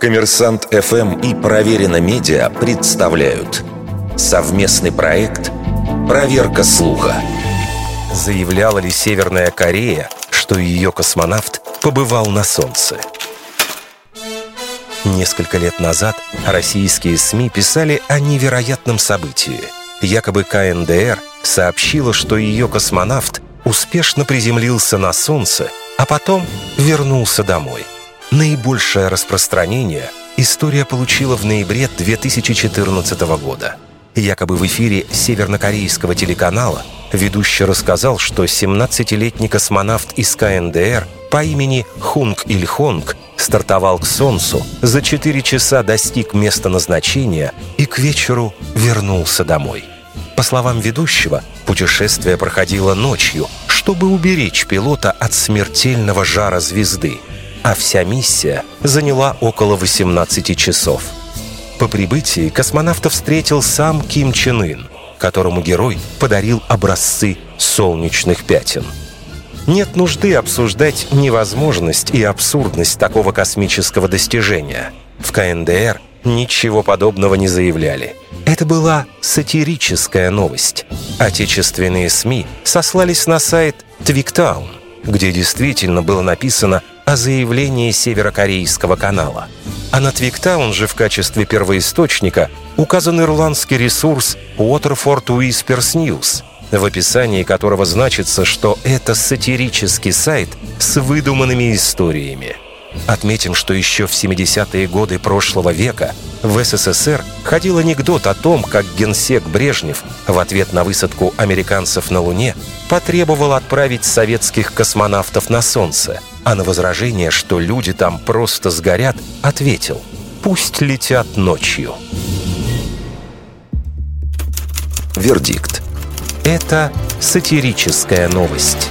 Коммерсант ФМ и Проверено Медиа представляют совместный проект «Проверка слуха». Заявляла ли Северная Корея, что ее космонавт побывал на Солнце? Несколько лет назад российские СМИ писали о невероятном событии. Якобы КНДР сообщила, что ее космонавт успешно приземлился на Солнце, а потом вернулся домой. Наибольшее распространение история получила в ноябре 2014 года. Якобы в эфире севернокорейского телеканала ведущий рассказал, что 17-летний космонавт из КНДР по имени Хунг Ильхонг стартовал к Солнцу, за 4 часа достиг места назначения и к вечеру вернулся домой. По словам ведущего, путешествие проходило ночью, чтобы уберечь пилота от смертельного жара звезды, а вся миссия заняла около 18 часов. По прибытии космонавта встретил сам Ким Чен Ын, которому герой подарил образцы солнечных пятен. Нет нужды обсуждать невозможность и абсурдность такого космического достижения. В КНДР ничего подобного не заявляли. Это была сатирическая новость. Отечественные СМИ сослались на сайт Твиктаун, где действительно было написано о заявлении северокорейского канала. А на Твиктаун же в качестве первоисточника указан ирландский ресурс Waterford Whispers News, в описании которого значится, что это сатирический сайт с выдуманными историями – Отметим, что еще в 70-е годы прошлого века в СССР ходил анекдот о том, как генсек Брежнев в ответ на высадку американцев на Луне потребовал отправить советских космонавтов на Солнце, а на возражение, что люди там просто сгорят, ответил «Пусть летят ночью». Вердикт. Это сатирическая новость.